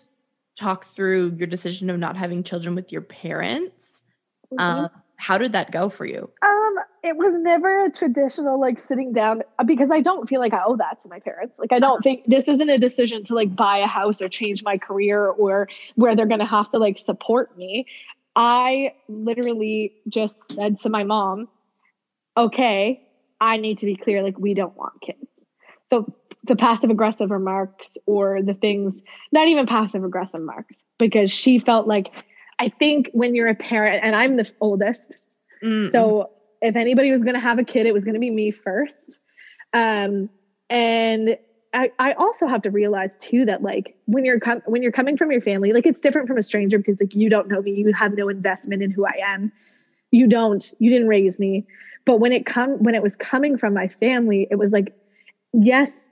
talk through your decision of not having children with your parents. Mm-hmm. Um, how did that go for you? Um, it was never a traditional like sitting down uh, because I don't feel like I owe that to my parents. Like I don't uh-huh. think this isn't a decision to like buy a house or change my career or where they're going to have to like support me I literally just said to my mom, okay, I need to be clear, like, we don't want kids. So the passive aggressive remarks or the things, not even passive aggressive remarks, because she felt like, I think when you're a parent, and I'm the oldest, mm so if anybody was going to have a kid, it was going to be me first. Um, and I, I also have to realize too that like when you're com- when you're coming from your family, like it's different from a stranger because like you don't know me, you have no investment in who I am. You don't, you didn't raise me. But when it come when it was coming from my family, it was like, yes,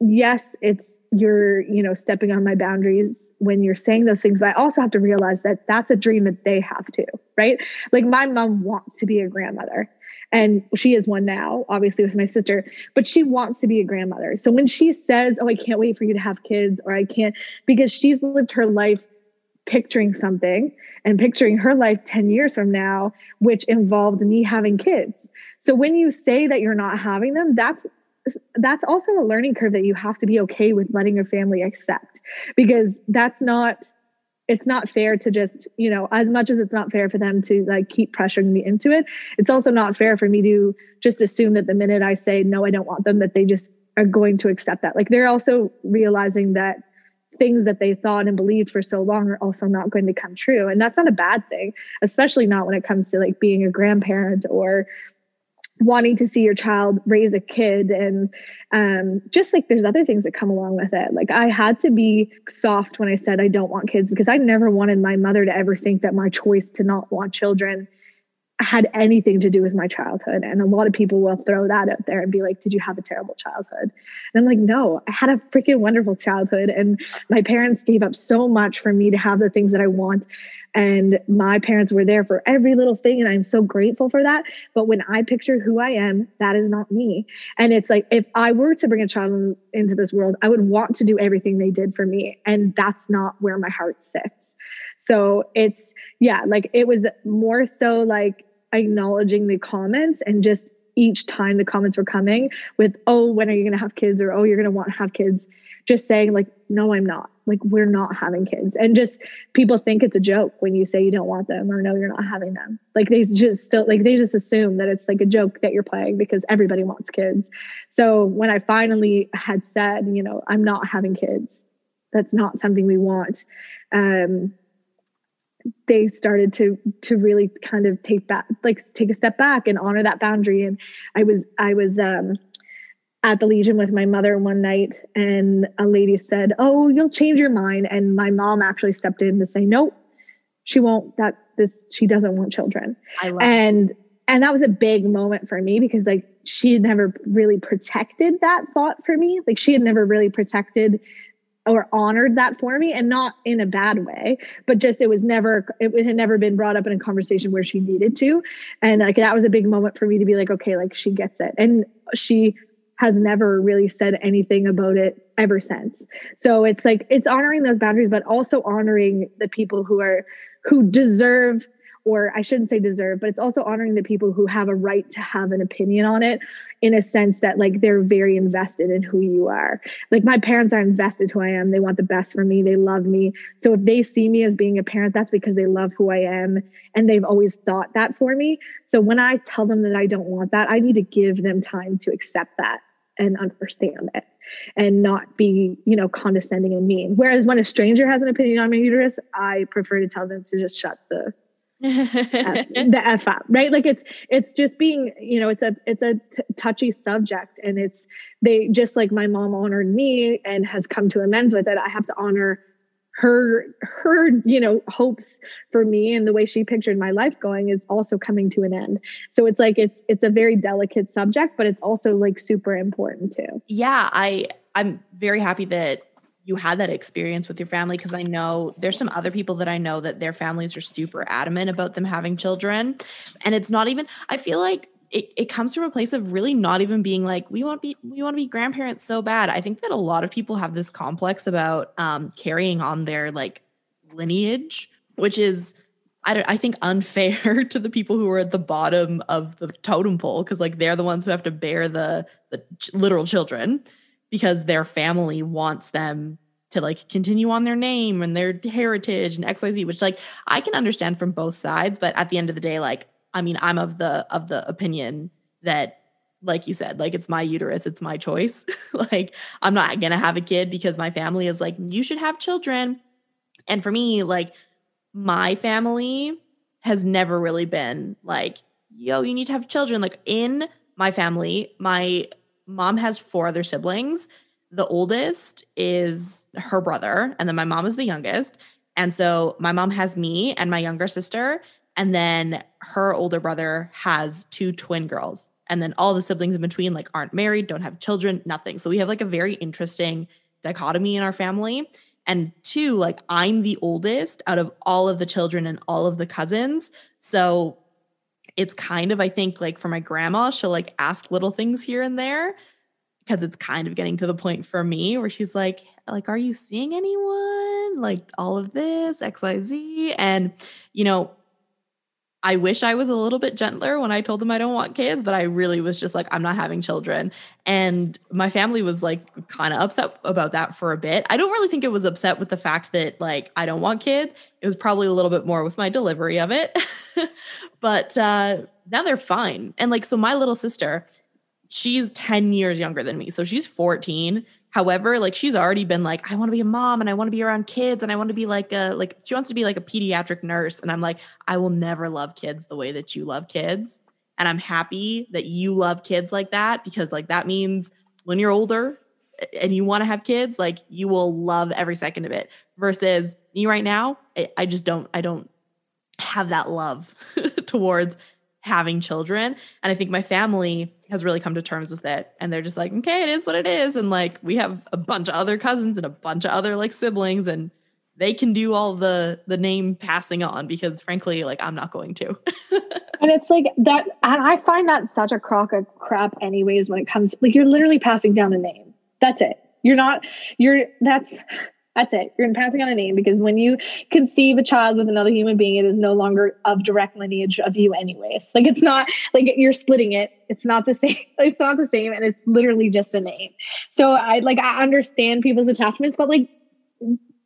yes, it's you're, you know, stepping on my boundaries when you're saying those things. But I also have to realize that that's a dream that they have too, right? Like my mom wants to be a grandmother and she is one now, obviously with my sister, but she wants to be a grandmother. So when she says, Oh, I can't wait for you to have kids, or I can't, because she's lived her life picturing something and picturing her life 10 years from now, which involved me having kids. So when you say that you're not having them, that's that's also a learning curve that you have to be okay with letting your family accept because that's not it's not fair to just you know as much as it's not fair for them to like keep pressuring me into it it's also not fair for me to just assume that the minute i say no i don't want them that they just are going to accept that. Like they're also realizing that things that they thought and believed for so long are also not going to come true. And that's not a bad thing especially not when it comes to like being a grandparent or wanting to see your child raise a kid and um, just like there's other things that come along with it. Like i had to be soft when i said i don't want kids because i never wanted my mother to ever think that my choice to not want children had anything to do with my childhood. And a lot of people will throw that out there and be like, Did you have a terrible childhood? And I'm like, No, I had a freaking wonderful childhood. And my parents gave up so much for me to have the things that I want. And my parents were there for every little thing. And I'm so grateful for that. But when I picture who I am, that is not me. And it's like, if I were to bring a child into this world, I would want to do everything they did for me. And that's not where my heart sits. So it's, yeah, like it was more so like acknowledging the comments and just each time the comments were coming with, oh, when are you going to have kids? Or, oh, you're going to want to have kids. Just saying, like, no, I'm not. Like, we're not having kids. And just people think it's a joke when you say you don't want them or no, you're not having them. Like, they just still, like, they just assume that it's like a joke that you're playing because everybody wants kids. So when I finally had said, you know, I'm not having kids, that's not something we want. Um, they started to to really kind of take back like take a step back and honor that boundary. And i was i was um at the legion with my mother one night and a lady said oh you'll change your mind. And my mom actually stepped in to say nope she won't that this she doesn't want children. And and that was a big moment for me because like she had never really protected that thought for me. Like she had never really protected or honored that for me and not in a bad way but just it was never it had never been brought up in a conversation where she needed to. And like that was a big moment for me to be like okay like she gets it. And she has never really said anything about it ever since. So it's like it's honoring those boundaries but also honoring the people who are who deserve or I shouldn't say deserve, but it's also honoring the people who have a right to have an opinion on it in a sense that like they're very invested in who you are. Like my parents are invested who I am. They want the best for me. They love me. So if they see me as being a parent, that's because they love who I am and they've always thought that for me. So when I tell them that I don't want that, I need to give them time to accept that and understand it and not be, you know, condescending and mean. Whereas when a stranger has an opinion on my uterus, I prefer to tell them to just shut the Uh, the f up right? Like it's it's just being you know it's a it's a t- touchy subject and it's they just like my mom honored me and has come to amends with it i have to honor her her you know hopes for me and the way she pictured my life going is also coming to an end. So it's like it's it's a very delicate subject but it's also like super important too. Yeah i i'm very happy that you had that experience with your family because I know there's some other people that I know that their families are super adamant about them having children. And it's not even, I feel like it, it comes from a place of really not even being like, we want to be, we want to be grandparents so bad. I think that a lot of people have this complex about um, carrying on their like lineage, which is, I don't, I think unfair to the people who are at the bottom of the totem pole because like they're the ones who have to bear the the ch- literal children because their family wants them to like continue on their name and their heritage and xyz which like i can understand from both sides but at the end of the day like i mean i'm of the of the opinion that like you said like it's my uterus it's my choice. Like i'm not gonna have a kid because my family is like you should have children. And for me like my family has never really been like yo you need to have children. Like in my family my mom has four other siblings the oldest is her brother, and then my mom is the youngest. And so my mom has me and my younger sister, and then her older brother has two twin girls. And then all the siblings in between like aren't married, don't have children, nothing. So we have like a very interesting dichotomy in our family. And two, like I'm the oldest out of all of the children and all of the cousins. So it's kind of, I think, like for my grandma, she'll like ask little things here and there because it's kind of getting to the point for me where she's like like are you seeing anyone? Like all of this xyz and you know i wish i was a little bit gentler when i told them i don't want kids but i really was just like i'm not having children. And my family was like kind of upset about that for a bit. I don't really think it was upset with the fact that like i don't want kids. It was probably a little bit more with my delivery of it. But uh now they're fine. And like so my little sister she's 10 years younger than me. So she's 14. However, like she's already been like, I want to be a mom and I want to be around kids and I want to be like a like she wants to be like a pediatric nurse. And I'm like, I will never love kids the way that you love kids. And I'm happy that you love kids like that because like that means when you're older and you want to have kids, like you will love every second of it. Versus me right now, I, I just don't, I don't have that love towards having children. And I think my family has really come to terms with it. And they're just like, okay, it is what it is. And like we have a bunch of other cousins and a bunch of other like siblings and they can do all the the name passing on because frankly, like I'm not going to. and it's like that and I find that such a crock of crap anyways when it comes like you're literally passing down a name. That's it. You're not you're that's that's it. You're passing on a name because when you conceive a child with another human being, it is no longer of direct lineage of you, anyways. Like it's not like you're splitting it. It's not the same. It's not the same, and it's literally just a name. So I like I understand people's attachments, but like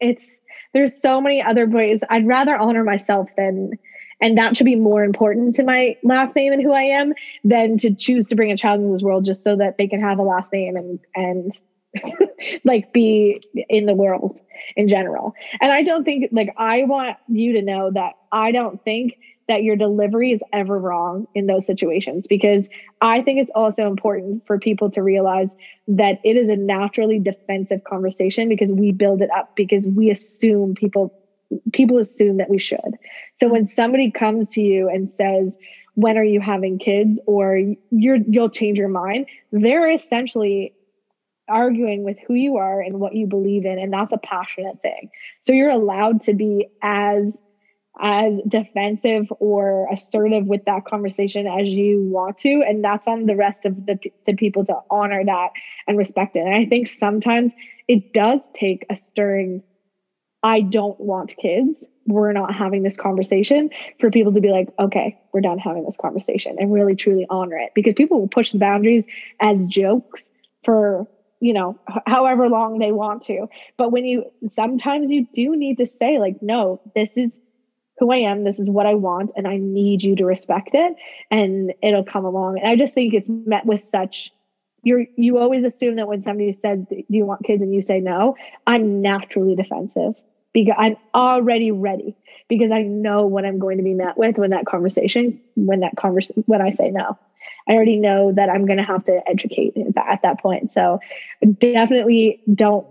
it's there's so many other ways. I'd rather honor myself than and that should be more important to my last name and who I am than to choose to bring a child into this world just so that they can have a last name and and like be in the world in general. And I don't think like I want you to know that I don't think that your delivery is ever wrong in those situations because I think it's also important for people to realize that it is a naturally defensive conversation because we build it up because we assume people people assume that we should. So when somebody comes to you and says, when are you having kids or you're you'll change your mind, they're essentially arguing with who you are and what you believe in and that's a passionate thing. So you're allowed to be as as defensive or assertive with that conversation as you want to and that's on the rest of the, the people to honor that and respect it. And i think sometimes it does take a stirring i don't want kids. We're not having this conversation for people to be like okay we're done having this conversation and really truly honor it. Because people will push the boundaries as jokes for you know however long they want to. But when you sometimes you do need to say like no this is who i am. This is what i want and i need you to respect it and it'll come along. And i just think it's met with such you're you always assume that when somebody says do you want kids? and you say no i'm naturally defensive because i'm already ready because i know what i'm going to be met with when that conversation when that conversation when i say no I already know that I'm going to have to educate at that point. So definitely don't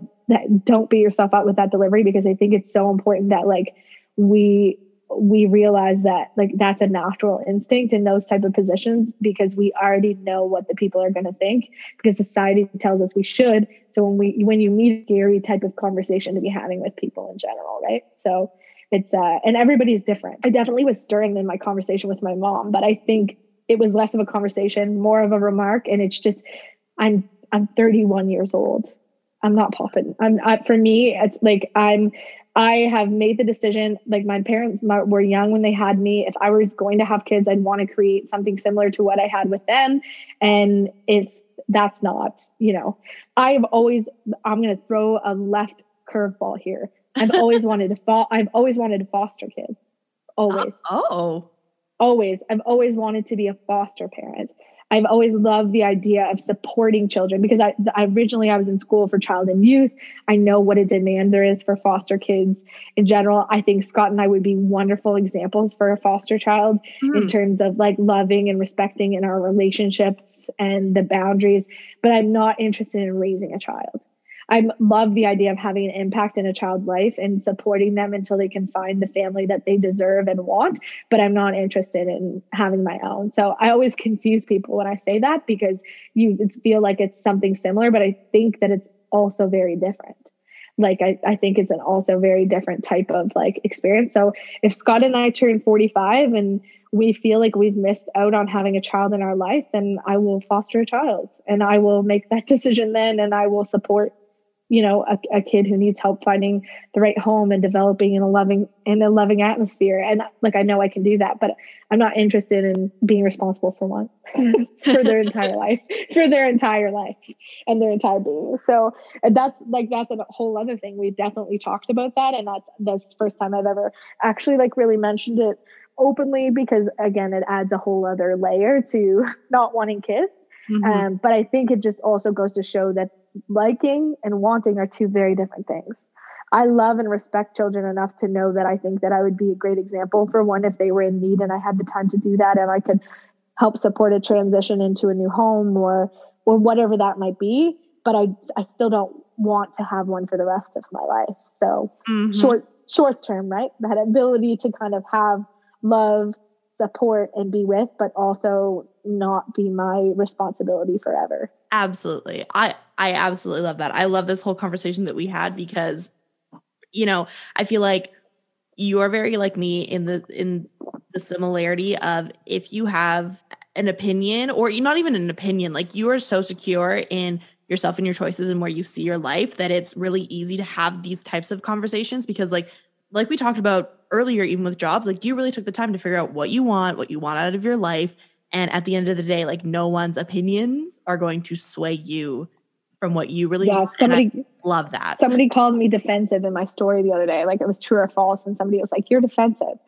don't beat yourself up with that delivery because I think it's so important that like we we realize that like that's a natural instinct in those type of positions because we already know what the people are going to think because society tells us we should so when we when you meet scary type of conversation to be having with people in general right so it's uh and everybody's different i definitely was stirring in my conversation with my mom but i think it was less of a conversation, more of a remark. And it's just, I'm, I'm 31 years old. I'm not popping. I'm I, for me, it's like I'm, I have made the decision. Like my parents were young when they had me. If I was going to have kids, I'd want to create something similar to what I had with them. And it's, that's not, you know, I've always, I'm going to throw a left curveball here. I've always wanted to fo- I've always wanted to foster kids. Always. oh. Always. I've always wanted to be a foster parent. I've always loved the idea of supporting children because I, I, originally I was in school for child and youth. I know what a demand there is for foster kids in general. I think Scott and I would be wonderful examples for a foster child mm. in hmm. terms of like loving and respecting in our relationships and the boundaries, but I'm not interested in raising a child. I love the idea of having an impact in a child's life and supporting them until they can find the family that they deserve and want. But I'm not interested in having my own. So I always confuse people when I say that because you feel like it's something similar, but I think that it's also very different. Like I, I think it's an also very different type of like experience. So if Scott and I turn 45 and we feel like we've missed out on having a child in our life, then I will foster a child and I will make that decision then and I will support you know a, a kid who needs help finding the right home and developing in a loving in a loving atmosphere. And like i know i can do that but i'm not interested in being responsible for one for their entire life for their entire life and their entire being. So that's like that's a whole other thing. We definitely talked about that and that's the first time i've ever actually like really mentioned it openly because again it adds a whole other layer to not wanting kids. Mm-hmm. um, but i think it just also goes to show that liking and wanting are two very different things. I love and respect children enough to know that I think that I would be a great example for one if they were in need and I had the time to do that and I could help support a transition into a new home or or whatever that might be. But I I still don't want to have one for the rest of my life. So mm-hmm. short short term, right? That ability to kind of have love, support, and be with, but also not be my responsibility forever. Absolutely. I I absolutely love that. I love this whole conversation that we had because you know, I feel like you are very like me in the in the similarity of if you have an opinion or not even an opinion, like you are so secure in yourself and your choices and where you see your life that it's really easy to have these types of conversations because like like we talked about earlier even with jobs like you really took the time to figure out what you want what you want out of your life and at the end of the day, like no one's opinions are going to sway you from what you really yeah, somebody love that. Somebody called me defensive in my story the other day. Like it was true or false. And somebody was like, You're defensive.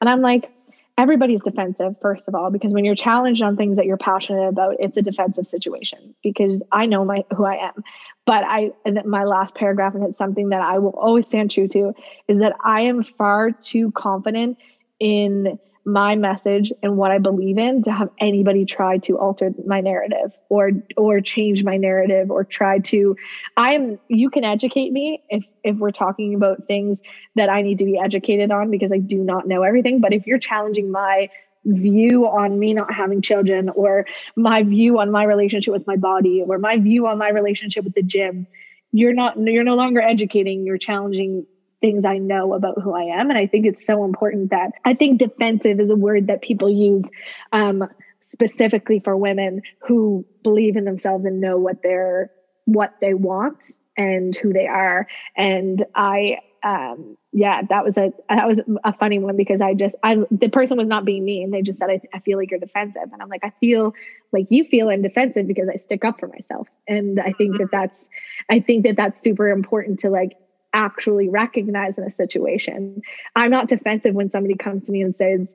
And I'm like, everybody's defensive, first of all, because when you're challenged on things that you're passionate about, it's a defensive situation because I know my who I am. But I and my last paragraph, and it's something that I will always stand true to, is that I am far too confident in my message and what I believe in to have anybody try to alter my narrative or or change my narrative or try to I'm you can educate me if if we're talking about things that I need to be educated on because I do not know everything. But if you're challenging my view on me not having children or my view on my relationship with my body or my view on my relationship with the gym you're not you're no longer educating you're challenging things I know about who I am. And I think it's so important that I think defensive is a word that people use um, specifically for women who believe in themselves and know what they're what they want and who they are. And I um yeah that was a that was a funny one because i just i the person was not being mean they just said I, I feel like you're defensive and i'm like i feel like you feel i'm defensive because i stick up for myself and i think that mm-hmm. that's i think that that's super important to like actually recognize in a situation. I'm not defensive when somebody comes to me and says,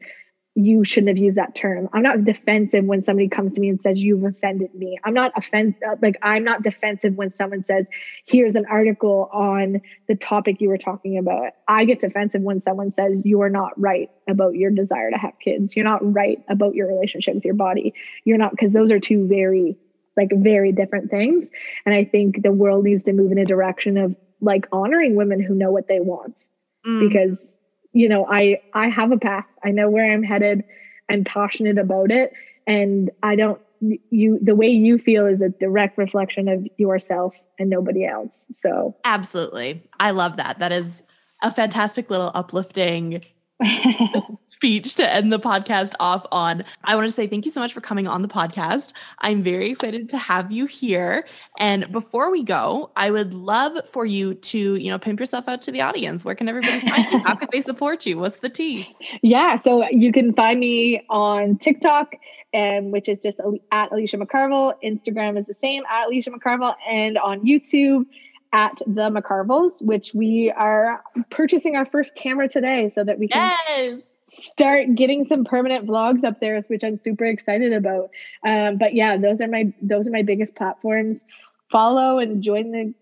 you shouldn't have used that term. I'm not defensive when somebody comes to me and says you've offended me. I'm not offend uh, like I'm not defensive when someone says here's an article on the topic you were talking about. I get defensive when someone says you are not right about your desire to have kids. You're not right about your relationship with your body. You're not because those are two very like very different things and I think the world needs to move in a direction of like honoring women who know what they want mm. because you know i i have a path. I know where i'm headed. I'm passionate about it. And i don't you the way you feel is a direct reflection of yourself and nobody else. So absolutely. I love that. That is a fantastic little uplifting speech to end the podcast off on. I want to say thank you so much for coming on the podcast. I'm very excited to have you here. And before we go, I would love for you to, you know, pimp yourself out to the audience. Where can everybody find you? How can they support you? What's the tea? Yeah, so you can find me on TikTok and which is just at Alicia McCarville. Instagram is the same at Alicia McCarville and on YouTube at the McCarvilles, which we are purchasing our first camera today so that we can Yes. start getting some permanent vlogs up there, which I'm super excited about. Um, but yeah, those are my those are my biggest platforms. Follow and join the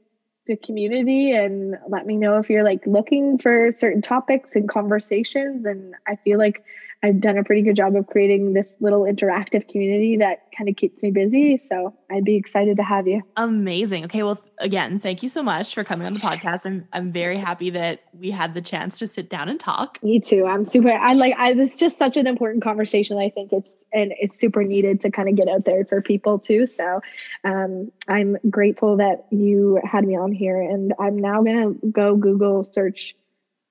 the community and let me know if you're like looking for certain topics and conversations. And I feel like I've done a pretty good job of creating this little interactive community that kind of keeps me busy. So I'd be excited to have you. Amazing. Okay. Well, again, thank you so much for coming on the podcast. I'm I'm very happy that we had the chance to sit down and talk. Me too. I'm super. I like. I. This is just such an important conversation. I think it's and it's super needed to kind of get out there for people too. So, um, I'm grateful that you had me on here, and I'm now gonna go Google search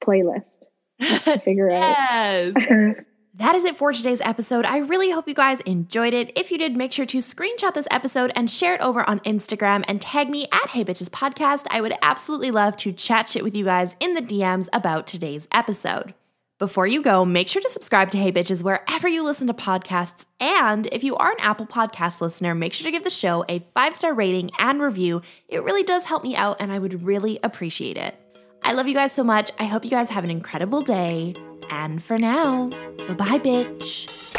playlist to figure yes. out. That is it for today's episode. I really hope you guys enjoyed it. If you did, make sure to screenshot this episode and share it over on Instagram and tag me at Hey Bitches Podcast. I would absolutely love to chat shit with you guys in the DMs about today's episode. Before you go, make sure to subscribe to Hey Bitches wherever you listen to podcasts. And if you are an Apple Podcast listener, make sure to give the show a five star rating and review. It really does help me out, and I would really appreciate it. I love you guys so much. I hope you guys have an incredible day. And for now, bye bye, bitch.